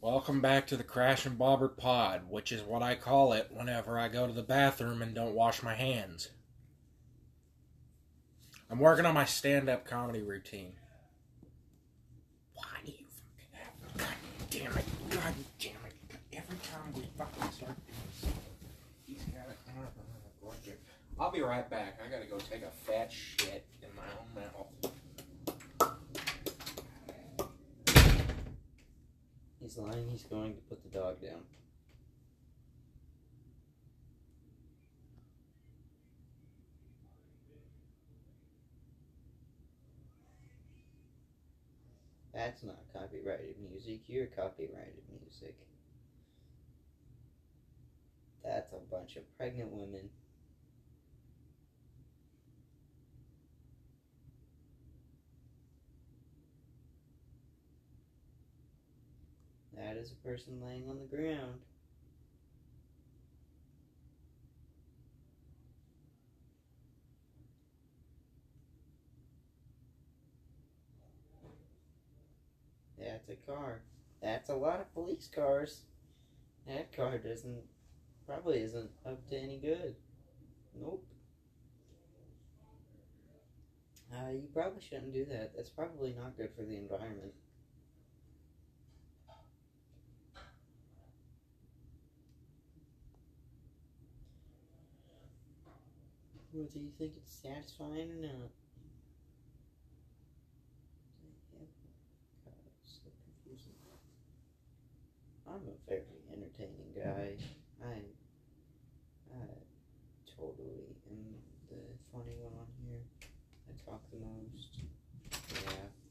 Welcome back to the Crash and Bobber Pod, which is what I call it whenever I go to the bathroom and don't wash my hands. I'm working on my stand up comedy routine. Why do you fucking have. God damn it. God damn it. Every time we fucking start this, he's got it. Uh, uh, uh, I'll be right back. I gotta go take a fat shit in my own mouth. He's. He's going to put the dog down. That's not copyrighted music. You're copyrighted music. That's a bunch of pregnant women. That is a person laying on the ground. That's a car. That's a lot of police cars. That car doesn't, probably isn't up to any good. Nope. Uh, you probably shouldn't do that. That's probably not good for the environment. Do you think it's satisfying or not? God, it's so confusing. I'm a very entertaining guy. I, I totally am the funny one on here. I talk the most.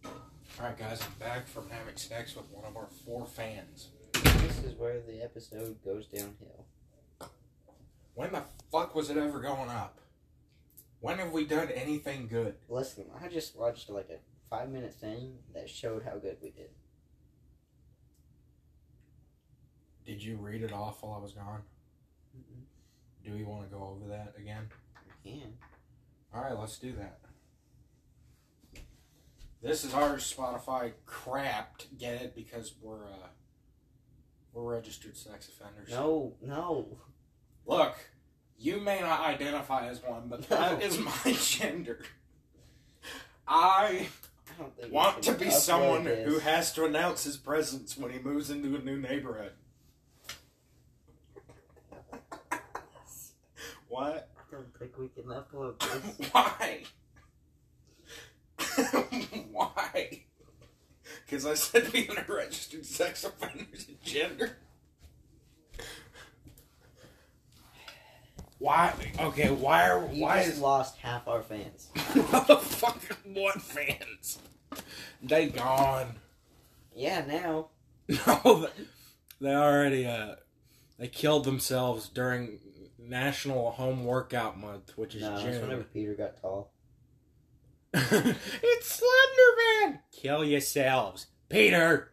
Yeah. Alright, guys, I'm back from having sex with one of our four fans. This is where the episode goes downhill. When the fuck was it ever going up? When have we done anything good? Listen, I just watched like a five minute thing that showed how good we did. Did you read it off while I was gone? Mm-mm. Do we want to go over that again? We can. Alright, let's do that. This is our Spotify crapped. Get it? Because we're uh we're registered sex offenders. No, no. Look, you may not identify as one, but that is my gender. I I want to be someone who has to announce his presence when he moves into a new neighborhood. What? I don't think we can upload this. Why? Why? Because I said being a registered sex offender is a gender. Why? Okay, why are You why just is lost half our fans. fucking what fans? They gone. Yeah, now. No, they- already uh they killed themselves during National Home Workout Month, which is No, June. whenever Peter got tall. it's Slender Man. Kill yourselves, Peter.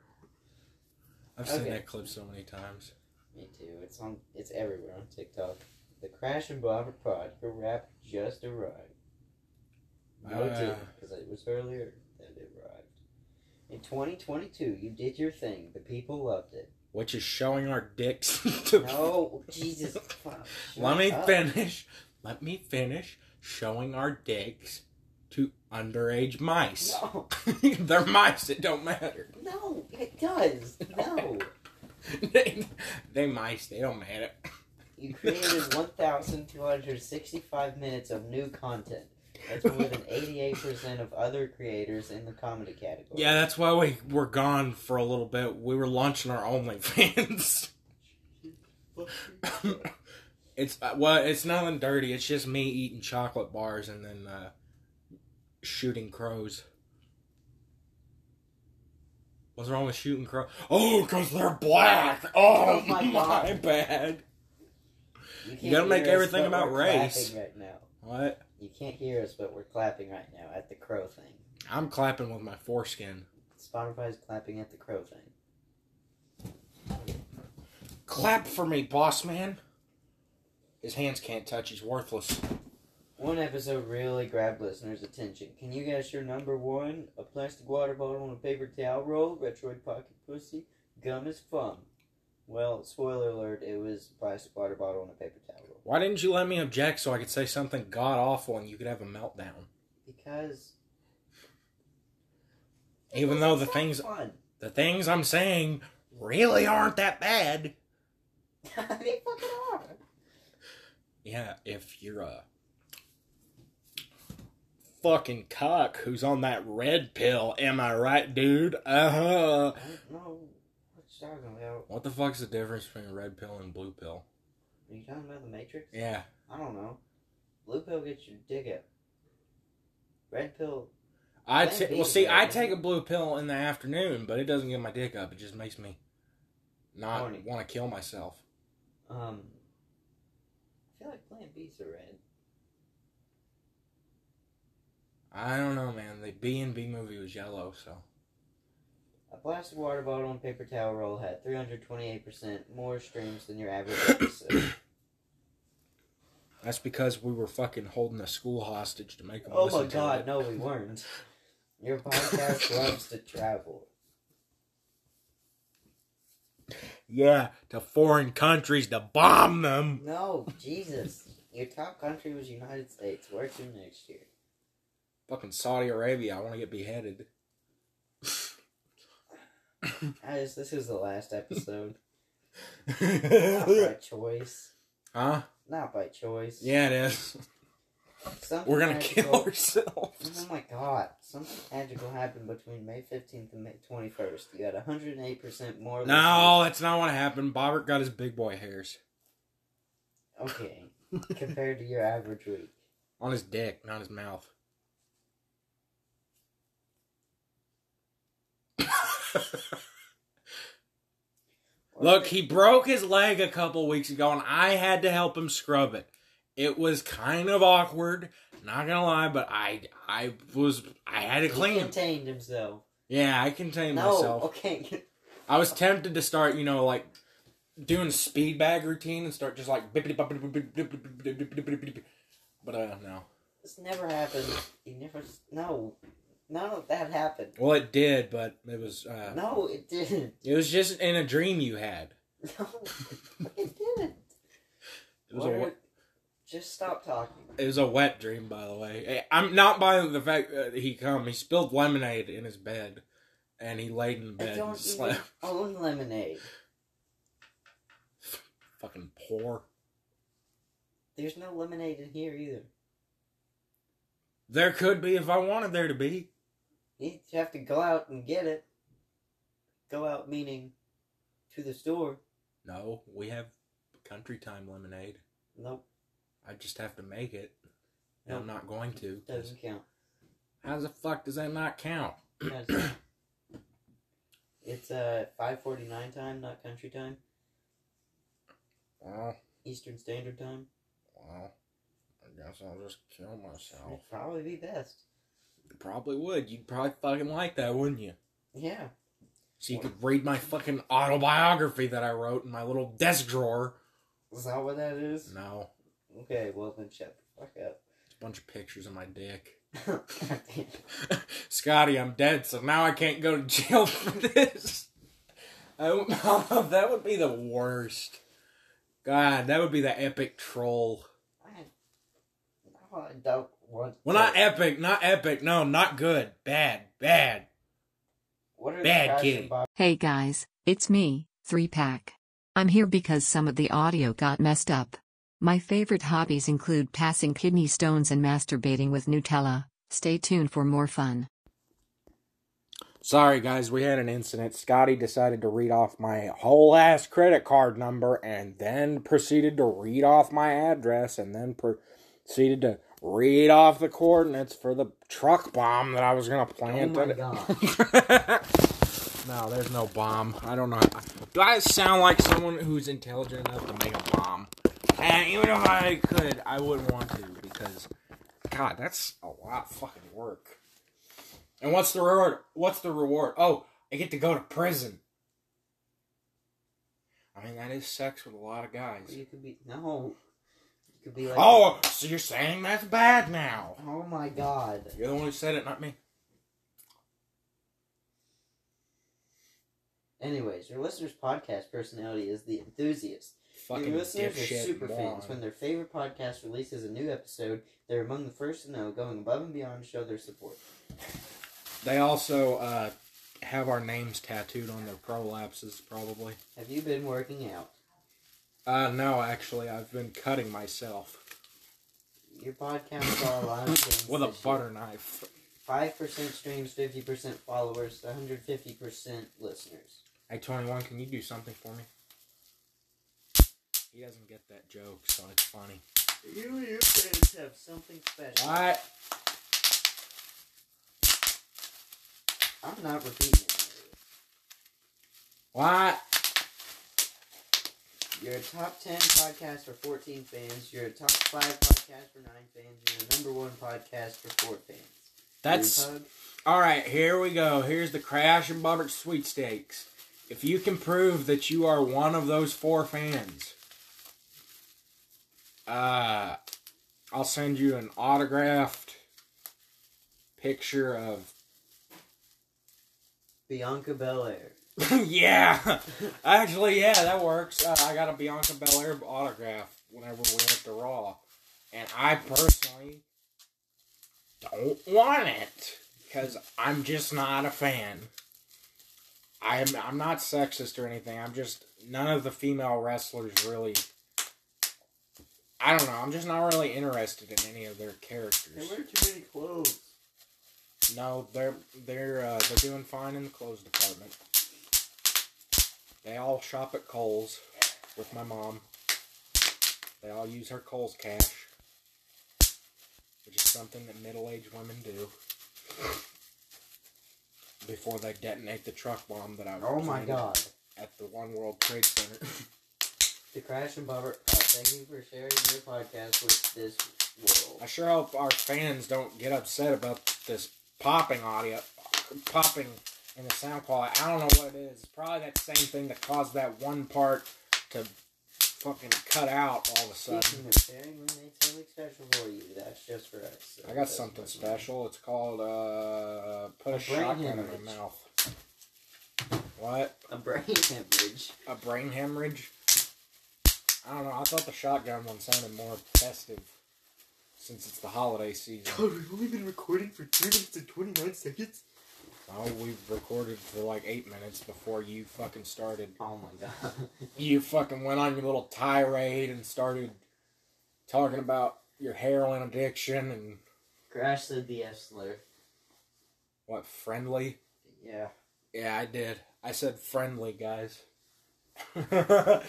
I've seen Okay. that clip so many times. Me too. It's on. It's everywhere on TikTok. The Crash and Bobber Pod. Your rap just arrived. No, it Uh. didn't, because it was earlier that it arrived. In 2022, you did your thing. The people loved it. Which is showing our dicks. to No, Jesus. fuck, Let me up. finish. Let me finish showing our dicks to underage mice. No, They're mice. It don't matter. no, it does. No. they, they mice. They don't matter. You created 1,265 minutes of new content. That's more than 88% of other creators in the comedy category. Yeah, that's why we were gone for a little bit. We were launching our OnlyFans. it's uh, well, it's nothing dirty. It's just me eating chocolate bars and then uh, shooting crows. What's wrong with shooting crows? Oh, because they're black. Oh, Oh my my, bad. Can't You gotta make hear us, everything about race. Right now. What? You can't hear us, but we're clapping right now at the crow thing. I'm clapping with my foreskin. Spotify's clapping at the crow thing. Clap for me, boss man. His hands can't touch. He's worthless. One episode really grabbed listeners' attention. Can you guess your number one? A plastic water bottle and a paper towel roll, Retroid pocket pussy, Gum is fun. Well, spoiler alert, it was a plastic water bottle and a paper towel. Why didn't you let me object so I could say something god awful and you could have a meltdown? Because Even though the things fun. the things I'm saying really aren't that bad. they fucking are. Yeah, if you're a fucking cuck who's on that red pill, am I right, dude? Uh huh. I don't know what you're talking about. What the fuck's the difference between red pill and blue pill? Are you talking about the Matrix? Yeah. I don't know. Blue pill gets your dick out. Red pill. I B well see, I take a blue pill in the afternoon, but it doesn't get my dick up. It just makes me not want to kill myself. Um. I feel like Plan B's are red. I don't know, man. The B and B movie was yellow, so A plastic water bottle and paper towel roll had 328% more streams than your average episode. that's because we were fucking holding a school hostage to make them oh listen my to god, it. no, we weren't. Your podcast loves to travel. Yeah, to foreign countries to bomb them. No, Jesus. Your top country was United States. Where to next year? Fucking Saudi Arabia. I want to get beheaded. Guys, this is the last episode. Not by choice. huh? Not by choice. Yeah, it is. Something We're gonna magical- kill ourselves. Oh my god. Something magical happened between May 15th and May 21st. You had 108% more. No, that's not what happened. Bobbert got his big boy hairs. Okay. Compared to your average week. on his dick, not his mouth. Look, he broke his leg a couple weeks ago, and I had to help him scrub it. It was kind of awkward, not gonna lie, but I, I was, I had to clean him. contained himself. Yeah, I contained No, myself. okay. I was tempted to start, you know, like doing speed bag routine and start just like. But uh no. This never happened. You never. No. None of that happened. Well it did, but it was uh No, it didn't. it was just in a dream you had. No, it didn't. It was a Just stop talking. it was a wet dream by the way. Eh, I'm not by the fact that he come. He spilled lemonade in his bed and he laid in I bed and don't even slept. own lemonade. Fucking poor. There's no lemonade in here either. There could be if I wanted there to be. You have to go out and get it. Go out meaning to the store. No, we have country time lemonade. Nope, I just have to make it. And I'm not going to. doesn't count. How the fuck does that not count? It's uh five forty nine time, not country time. Well, Eastern Standard Time. well, I guess I'll just kill myself. It'd probably be best. Probably would. You'd probably fucking like that, wouldn't you? Yeah. So you could read my fucking autobiography that I wrote in my little desk drawer. Is that what that is? No, Okay, well then shut the fuck up. it's a bunch of pictures of my dick. Scotty, I'm dead, so now I can't go to jail for this. I. That would be the worst. God, that would be the epic troll. I, I don't want. Well, to- not epic, not epic. No, not good. Bad, bad. What are bad kid. Crash kitty. and Bob- Hey guys, it's me, 3 Pack. I'm here because some of the audio got messed up. My favorite hobbies include passing kidney stones and masturbating with Nutella. Stay tuned for more fun. Sorry, guys, we had an incident. Scotty decided to read off my whole ass credit card number and then proceeded to read off my address and then proceeded to read off the coordinates for the truck bomb that I was going to plant. Oh my at- no, there's no bomb. I don't know. Do I sound like someone who's intelligent enough to make a bomb? And even if I could, I wouldn't want to because, God, that's a lot of fucking work. And what's the reward? What's the reward? Oh, I get to go to prison. I mean, that is sex with a lot of guys. You could be no. Could be like. Oh, so you're saying that's bad now? Oh my god. You're the one who said it, not me. Anyways, your listener's podcast personality is the enthusiast. Fucking your listeners are super moron. fans. When their favorite podcast releases a new episode, they're among the first to know, going above and beyond to show their support. They also uh, have our names tattooed on their prolapses, probably. Have you been working out? Uh, no, actually, I've been cutting myself Your podcast saw a lot of things. with a butter knife. Five percent streams, fifty percent followers, one hundred fifty percent listeners. Hey, 21, can you do something for me? He doesn't get that joke, so it's funny. You and your friends have something special. What? I'm not repeating it. What? You're a top ten podcast for fourteen fans. You're a top five podcast for nine fans. You're the number one podcast for four fans. That's all right. Here we go. Here's the Crash and Bobbert sweepstakes. If you can prove that you are one of those four fans, uh, I'll send you an autographed picture of. Bianca Belair. yeah, actually, yeah, that works. Uh, I got a Bianca Belair autograph whenever we went to Raw, and I personally don't want it because I'm just not a fan. I'm I'm not sexist or anything. I'm just none of the female wrestlers really. I don't know. I'm just not really interested in any of their characters. They wear too many clothes. No, they're they're uh, they're doing fine in the clothes department. They all shop at Kohl's with my mom. They all use her Kohl's cash, which is something that middle-aged women do before they detonate the truck bomb that I Oh my god. at the One World Trade Center. The Crash and Bubber, uh, thank you for sharing your podcast with this world. I sure hope our fans don't get upset about this popping audio, popping in the sound quality. I don't know what it is. It's probably that same thing that caused that one part to fucking cut out all of a sudden. Of sharing, we made something special for you. That's just for us. so I got something much special. It's called uh, put a, A brain shotgun in hemorrhage. my mouth. What? A brain hemorrhage. A brain hemorrhage? I don't know. I thought the shotgun one sounded more festive since it's the holiday season. God, we've only been recording for 3 minutes and 29 seconds? Oh, we've recorded for like eight minutes before you fucking started. Oh my god. You fucking went on your little tirade and started talking about your heroin addiction and Crash said the F slur. what friendly. Yeah. Yeah, I did. I said friendly, guys. Not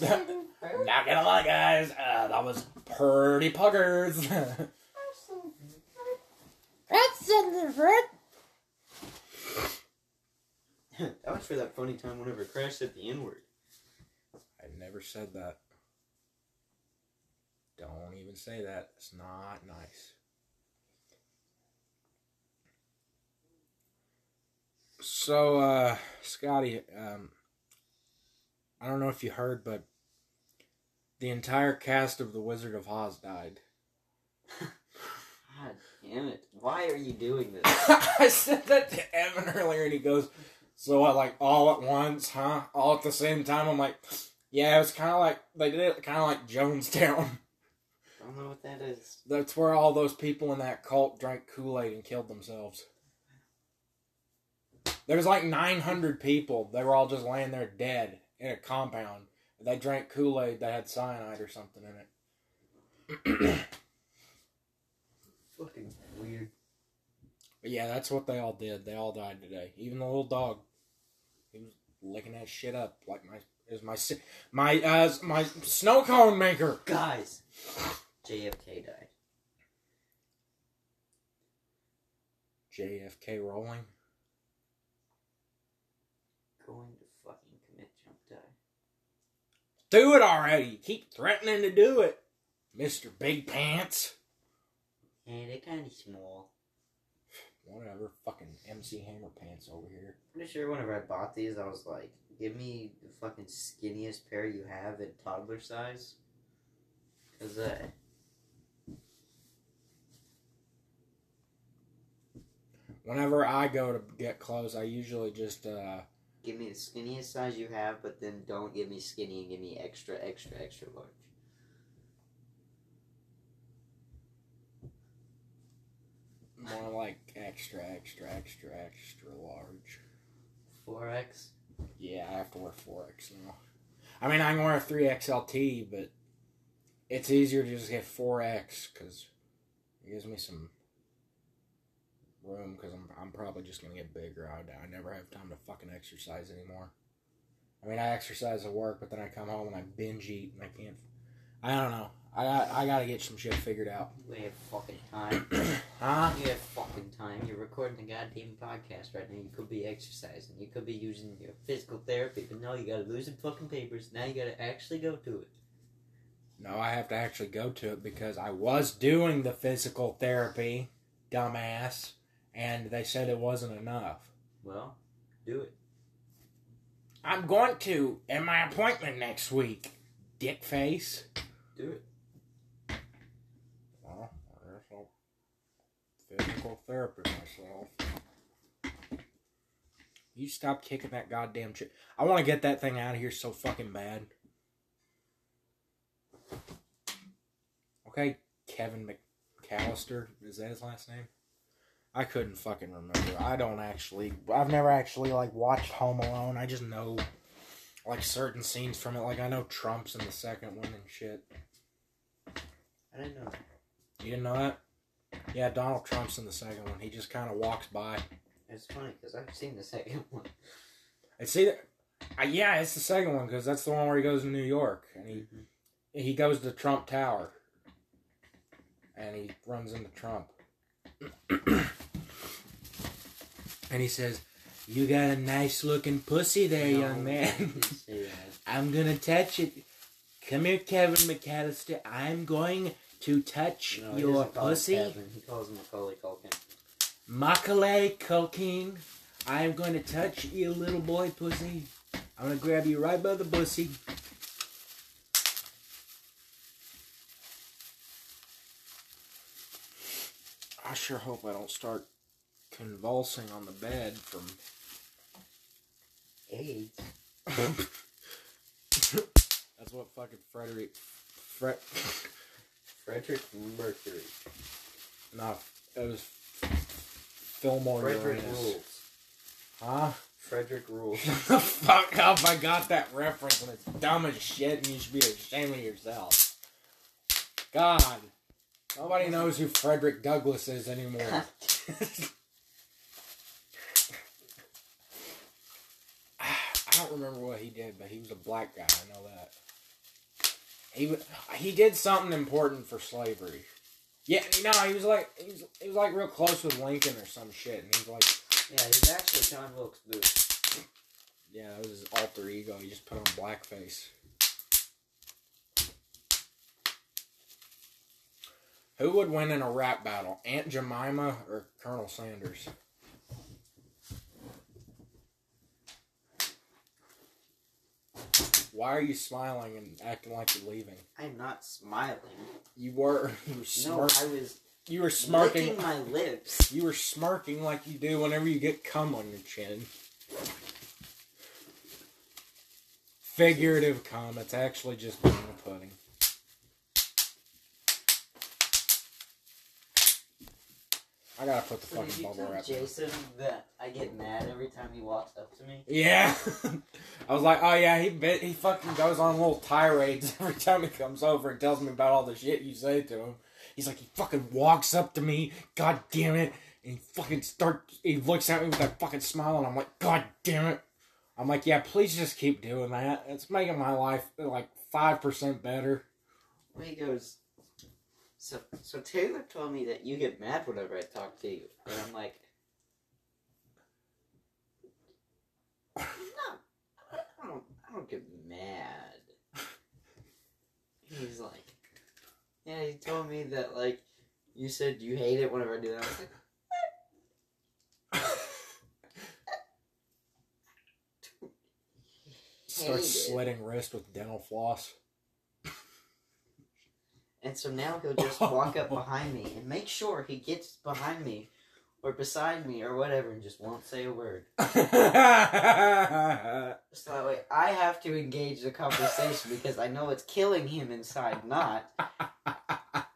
gonna lie, guys. Uh, that was pretty puggers. that was for that funny time whenever Crash said the N word. I never said that. Don't even say that. It's not nice. So, uh, Scotty, um, I don't know if you heard, but the entire cast of The Wizard of Oz died. God damn it. Why are you doing this? I said that to Evan earlier, and he goes, "So what? Like all at once, huh? All at the same time?" I'm like, "Yeah, it was kind of like they did it, kind of like Jonestown. I don't know what that is. That's where all those people in that cult drank Kool Aid and killed themselves. There was like 900 people. They were all just laying there dead in a compound. They drank Kool Aid that had cyanide or something in it. Fucking weird. But yeah, that's what they all did. They all died today. Even the little dog. He was licking that shit up like my is my my uh my snow cone maker. Guys, JFK died. JFK rolling. Going to fucking commit jump die. Do it already. You Keep threatening to do it, Mister Big Pants. Yeah, they're kind of small. Whatever, fucking MC Hammer Pants over here. Pretty sure whenever I bought these, I was like, give me the fucking skinniest pair you have in toddler size. Cause uh, Whenever I go to get clothes, I usually just uh Give me the skinniest size you have, but then don't give me skinny and give me extra, extra, extra large. More like extra, extra, extra, extra large. 4X? Yeah, I have to wear 4X now. I mean, I can wear a 3XLT, but it's easier to just get 4X because it gives me some room because I'm, I'm probably just going to get bigger. I, I never have time to fucking exercise anymore. I mean, I exercise at work, but then I come home and I binge eat and I can't. I don't know. I got I got to get some shit figured out. We have fucking time. Huh? You have fucking time. You're recording a goddamn podcast right now. You could be exercising. You could be using your physical therapy, but no, you gotta lose some fucking papers. Now you gotta actually go to it. No, I have to actually go to it because I was doing the physical therapy, dumbass, and they said it wasn't enough. Well, do it. I'm going to at my appointment next week, dick face. Do it. Well, there's no physical therapy myself. You stop kicking that goddamn shit. I want to get that thing out of here so fucking bad. Okay, Kevin McAllister. Is that his last name? I couldn't fucking remember. I don't actually. I've never actually like watched Home Alone. I just know like certain scenes from it. Like I know Trump's in the second one and shit. I didn't know. You didn't know that? Yeah, Donald Trump's in the second one. He just kind of walks by. It's funny because I've seen the second one. It's either, uh, yeah, it's the second one because that's the one where he goes to New York and he he goes to Trump Tower and he runs into Trump and he says, "You got a nice looking pussy there, No, young man. that. I'm gonna touch it. Come here, Kevin McAllister. I'm going to touch No, your pussy." Kevin. He calls him Macaulay Culkin. Macaulay Culkin, I'm going to touch your little boy pussy. I'm going to grab you right by the pussy. I sure hope I don't start convulsing on the bed from. AIDS. That's what fucking Frederick. Fred. Frederick Mercury. no, it was Fillmore Frederick Uranus. rules. Huh? Frederick rules. Shut the fuck up! I got that reference and it's dumb as shit, and you should be ashamed of yourself. God, nobody knows who Frederick Douglass is anymore. I don't remember what he did, but he was a black guy. I know that. He he did something important for slavery. Yeah, no, he was like he was, he was like real close with Lincoln or some shit, and he's like, yeah, he's actually John Wilkes Booth. yeah, that was his alter ego. He just put on blackface. Who would win in a rap battle, Aunt Jemima or Colonel Sanders? Why are you smiling and acting like you're leaving? I'm not smiling. You were you were No, I was you were smirking my lips. you were smirking like you do whenever you get cum on your chin. Figurative cum. It's actually just banana pudding. I gotta put the So did fucking you bubble tell wrap. Jason that I get mad every time he walks up to me? Yeah, I was like, oh yeah, he bit, he fucking goes on little tirades every time he comes over and tells me about all the shit you say to him. He's like, he fucking walks up to me, god damn it, and he fucking start. He looks at me with that fucking smile, and I'm like, god damn it. I'm like, yeah, please just keep doing that. It's making my life like five percent better. He goes, so so Taylor told me that you get mad whenever I talk to you, and I'm like, no, I don't, I don't get mad. He's like, yeah, he told me that like, you said you hate it whenever I do that. I was like, Start slitting wrist with dental floss. And so now he'll just walk up behind me and make sure he gets behind me or beside me or whatever and just won't say a word. So that way I have to engage the conversation because I know it's killing him inside, not.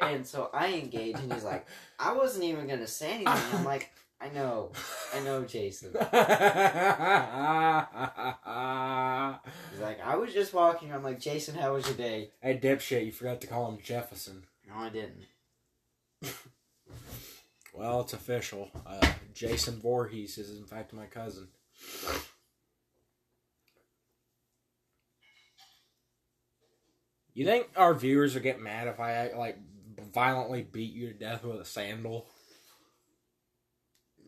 And so I engage and he's like, I wasn't even gonna say anything. I'm like, I know, I know, Jason. He's like, I was just walking. I'm like, Jason, how was your day? hey, dipshit, you forgot to call him Jefferson. No, I didn't. Well, it's official. Uh, Jason Voorhees is, in fact, my cousin. You think our viewers would get mad if I like violently beat you to death with a sandal?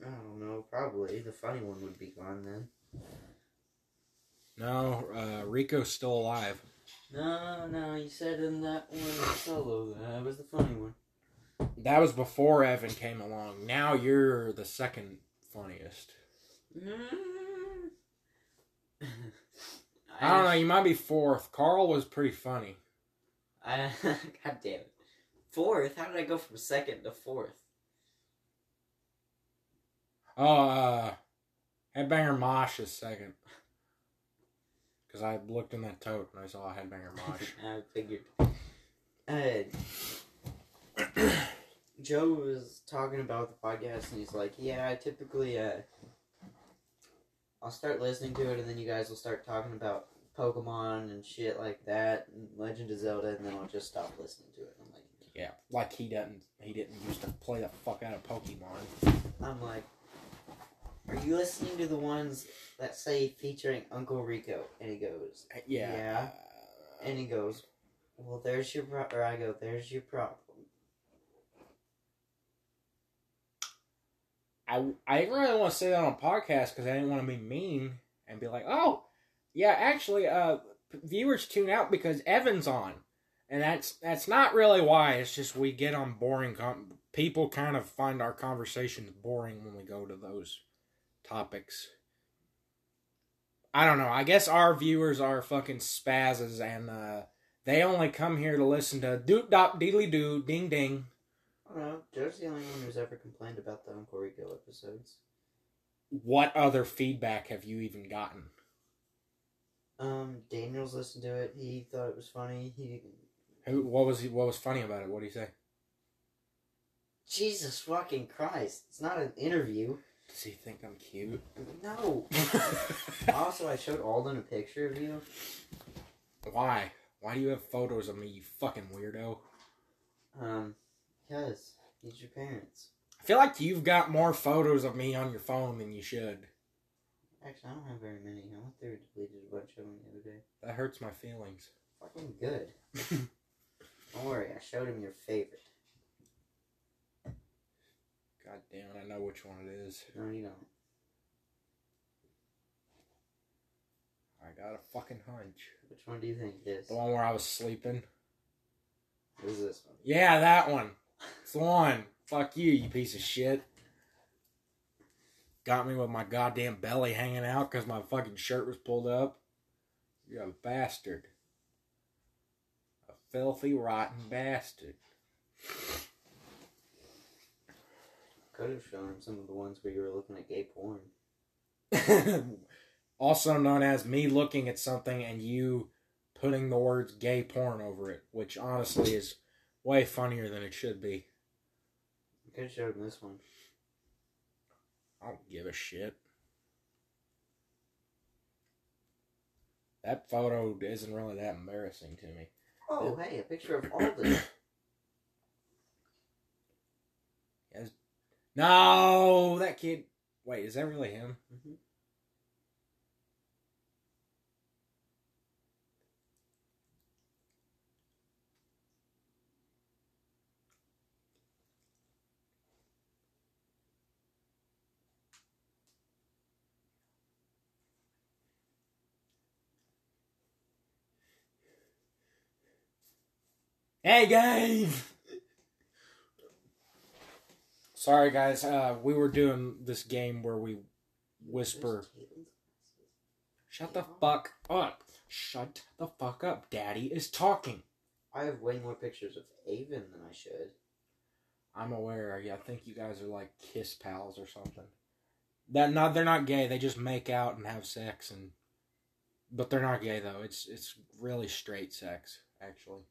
I don't know. Probably the funny one would be gone then. No, uh, Rico's still alive. No, no, you said in that one solo that was the funny one. That was before Evan came along. Now you're the second funniest. I don't know. You might be fourth. Carl was pretty funny. I, God damn it. Fourth? How did I go from second to fourth? Oh, uh, Headbanger Mosh is second. Because I looked in that tote and I saw Headbanger Mosh. I figured. Uh, Joe was talking about the podcast and he's like, "Yeah, I typically uh, I'll start listening to it and then you guys will start talking about Pokemon and shit like that, and Legend of Zelda, and then I'll just stop listening to it." I'm like, yeah, like he doesn't. He didn't used to play the fuck out of Pokemon. I'm like, "Are you listening to the ones that say featuring Uncle Rico?" And he goes, Yeah. Yeah. and he goes, "Well, there's your problem. or I go, "There's your problem." I I didn't really want to say that on a podcast because I didn't want to be mean and be like, oh, yeah, actually, uh, viewers tune out because Evan's on, and that's that's not really why. It's just we get on boring. Com- people kind of find our conversations boring when we go to those topics. I don't know. I guess our viewers are fucking spazzes, and uh, they only come here to listen to doot dop deedly doo ding ding. I don't know. Joe's the only one who's ever complained about the Uncle Rico episodes. What other feedback have you even gotten? Um, Daniel's listened to it. He thought it was funny. He Who? What was he? What was funny about it? What do you say? Jesus fucking Christ! It's not an interview. Does he think I'm cute? No. also, I showed Alden a picture of you. Why? Why do you have photos of me, you fucking weirdo? Um, because he's your parents. I feel like you've got more photos of me on your phone than you should. Actually, I don't have very many. I went through and deleted a bunch of them the other day. That hurts my feelings. Fucking good. Don't worry, I showed him your favorite. God damn it, I know which one it is. No, you don't. I got a fucking hunch. Which one do you think it is? The one where I was sleeping. What is this one? Yeah, that one. It's the one. Fuck you, you piece of shit. Got me with my goddamn belly hanging out because my fucking shirt was pulled up. You're a bastard. A filthy, rotten bastard. Could have shown him some of the ones where you were looking at gay porn. also known as me looking at something and you putting the words gay porn over it, which honestly is way funnier than it should be. I could have showed him this one. I don't give a shit. That photo isn't really that embarrassing to me. Oh, hey, a picture of Alden. No, that kid. Wait, is that really him? Mhm. Hey, guys! Sorry, guys. Uh, we were doing this game where we whisper. Shut the fuck up. Shut the fuck up. Daddy is talking. I have way more pictures of Avon than I should. I'm aware. Yeah, I think you guys are like kiss pals or something. That not they're not gay. They just make out and have sex and but they're not gay though. It's it's really straight sex actually.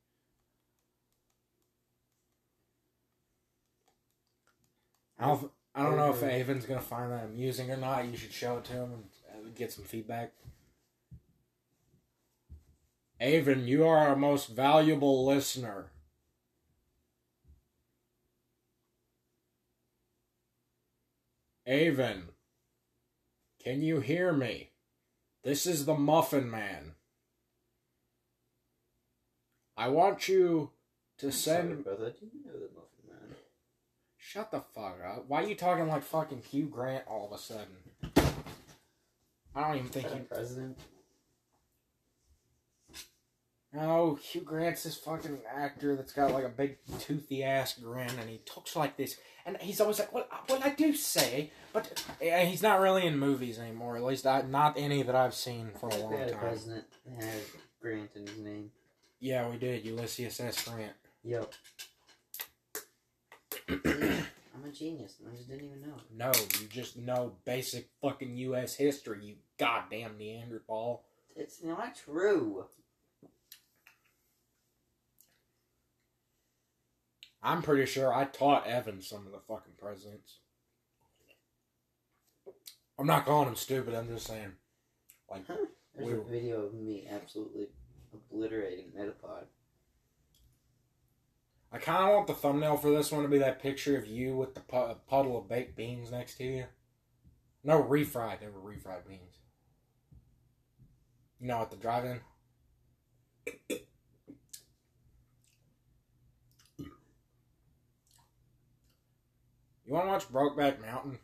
I don't, I don't know if Avon's gonna find that amusing or not. You should show it to him and uh, get some feedback. Avon, you are our most valuable listener. Avon, can you hear me? This is the Muffin Man. I want you to send. Sorry, brother. Do you know the Muffin Man? Shut the fuck up. Why are you talking like fucking Hugh Grant all of a sudden? I don't even think Is that a you. president? No, Hugh Grant's this fucking actor that's got like a big toothy ass grin, and he talks like this, and he's always like, "Well, I- well, I do say," but he's not really in movies anymore. At least I, not any that I've seen for a we long a time. president that had Grant in his name. Yeah, we did. Ulysses S. Grant. Yep. I'm a genius, and I just didn't even know. it. No, you just know basic fucking U.S. history. You goddamn Neanderthal. It's not true. I'm pretty sure I taught Evan some of the fucking presidents. I'm not calling him stupid. I'm just saying, like, There's We- a video of me absolutely obliterating Metapod. I kind of want the thumbnail for this one to be that picture of you with the pu- puddle of baked beans next to you. No, refried. They were refried beans. You know, at the drive-in. You want to watch Brokeback Mountain?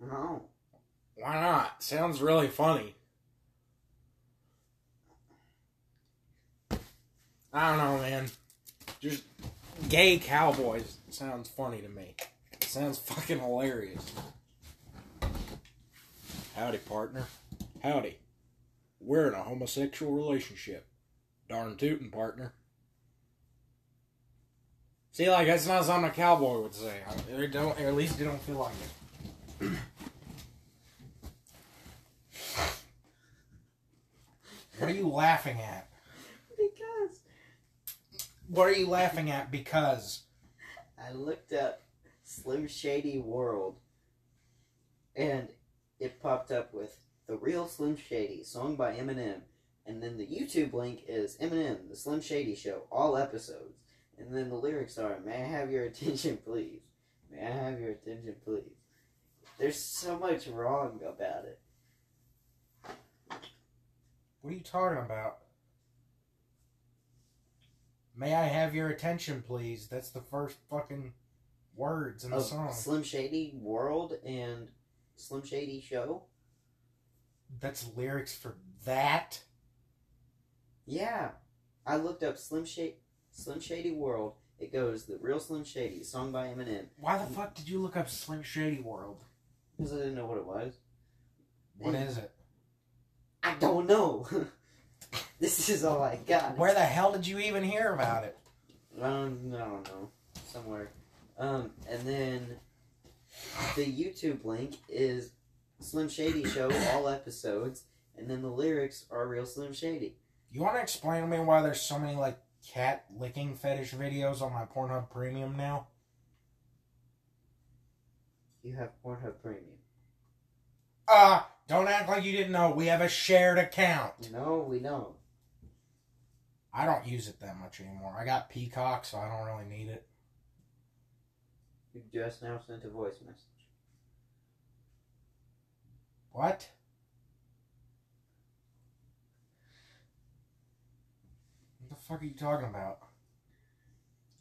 No. Why not? Sounds really funny. I don't know, man. Just gay cowboys sounds funny to me. It sounds fucking hilarious. Howdy, partner. Howdy. We're in a homosexual relationship. Darn tootin', partner. See, like, that's not something a cowboy would say. Or, don't, or at least they don't feel like it. What are you laughing at? What are you laughing at? Because I looked up Slim Shady World and it popped up with The Real Slim Shady, song by Eminem. And then the YouTube link is Eminem, The Slim Shady Show, all episodes. And then the lyrics are, May I have your attention, please? May I have your attention, please? There's so much wrong about it. what are you talking about? May I have your attention, please? That's the first fucking words in the song. Slim Shady World and Slim Shady Show? That's lyrics for that. Yeah, I looked up Slim Shady, Slim Shady World. It goes the real Slim Shady, song by Eminem. Why the fuck did you look up Slim Shady World? Because I didn't know what it was. What is it? I don't know. this is all I got. Where the hell did you even hear about it? Um, I don't know. Somewhere. Um, and then the YouTube link is Slim Shady Show, all episodes, and then the lyrics are real Slim Shady. You want to explain to me why there's so many like cat licking fetish videos on my Pornhub Premium now? You have Pornhub Premium. Uh, don't act like you didn't know. We have a shared account. No, we don't. I don't use it that much anymore. I got Peacock, so I don't really need it. You just now sent a voice message. What? What the fuck are you talking about?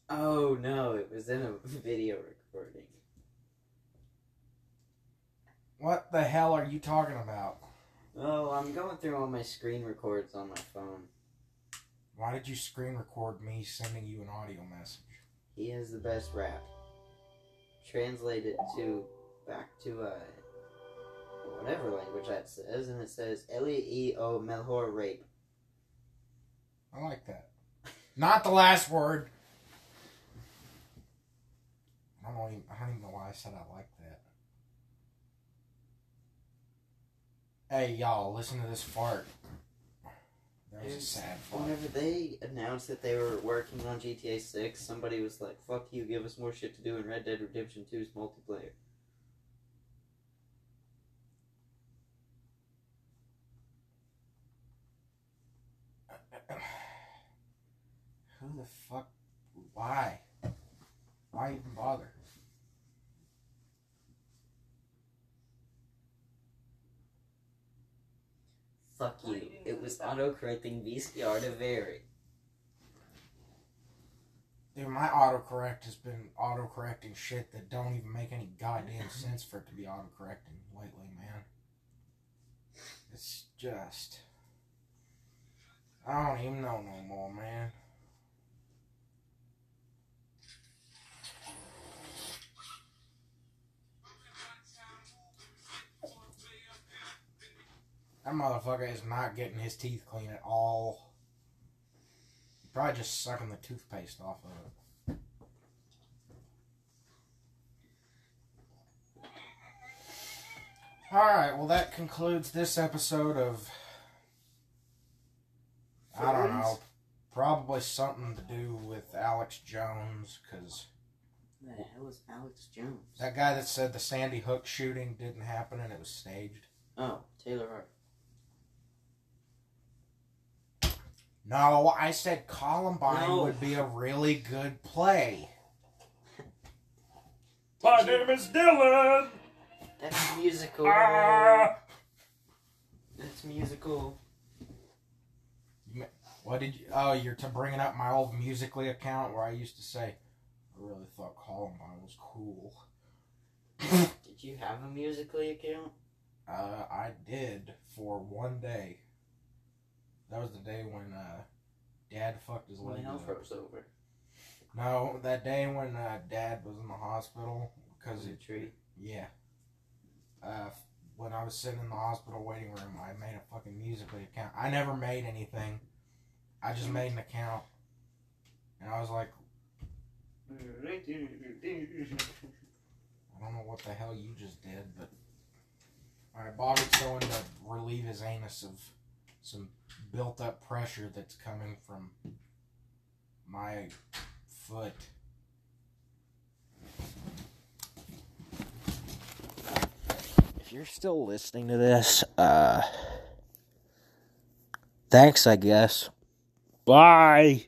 Oh no, it was in a video recording. What the hell are you talking about? Oh, I'm going through all my screen records on my phone. Why did you screen record me sending you an audio message? He has the best rap. Translate it to back to uh whatever language that says, and it says L E E O Melhor rape. I like that. Not the last word. I don't even, I don't even know why I said I like that. Hey y'all, listen to this fart. That was a sad fart. Whenever they announced that they were working on GTA 6, somebody was like, fuck you, give us more shit to do in Red Dead Redemption 2's multiplayer. Who the fuck? Why? Why even bother? Fuck you. It was autocorrecting VCR to vary. Dude, my autocorrect has been autocorrecting shit that don't even make any goddamn sense for it to be autocorrecting lately, man. It's just. I don't even know no more, man. That motherfucker is not getting his teeth clean at all. Probably just sucking the toothpaste off of it. Alright, well, that concludes this episode of. I don't know. Probably something to do with Alex Jones, because the hell is Alex Jones? that guy that said the Sandy Hook shooting didn't happen and it was staged. Oh, Taylor Hart. No, I said Columbine No. would be a really good play. My name is Dylan! That's musical. Ah! That's musical. What did you? Oh, you're to bringing up my old Musically account where I used to say, I really thought Columbine was cool. Did you have a musically account? Uh, I did for one day. That was the day when uh, Dad fucked his When leg hell up. froze over. No, that day when uh, Dad was in the hospital because of tree? Yeah. Uh, when I was sitting in the hospital waiting room, I made a fucking Musically account. I never made anything. I just made an account, and I was like, I don't know what the hell you just did, but alright, Bobby's going to relieve his anus of some built up pressure that's coming from my foot. If you're still listening to this, uh thanks I guess. Bye.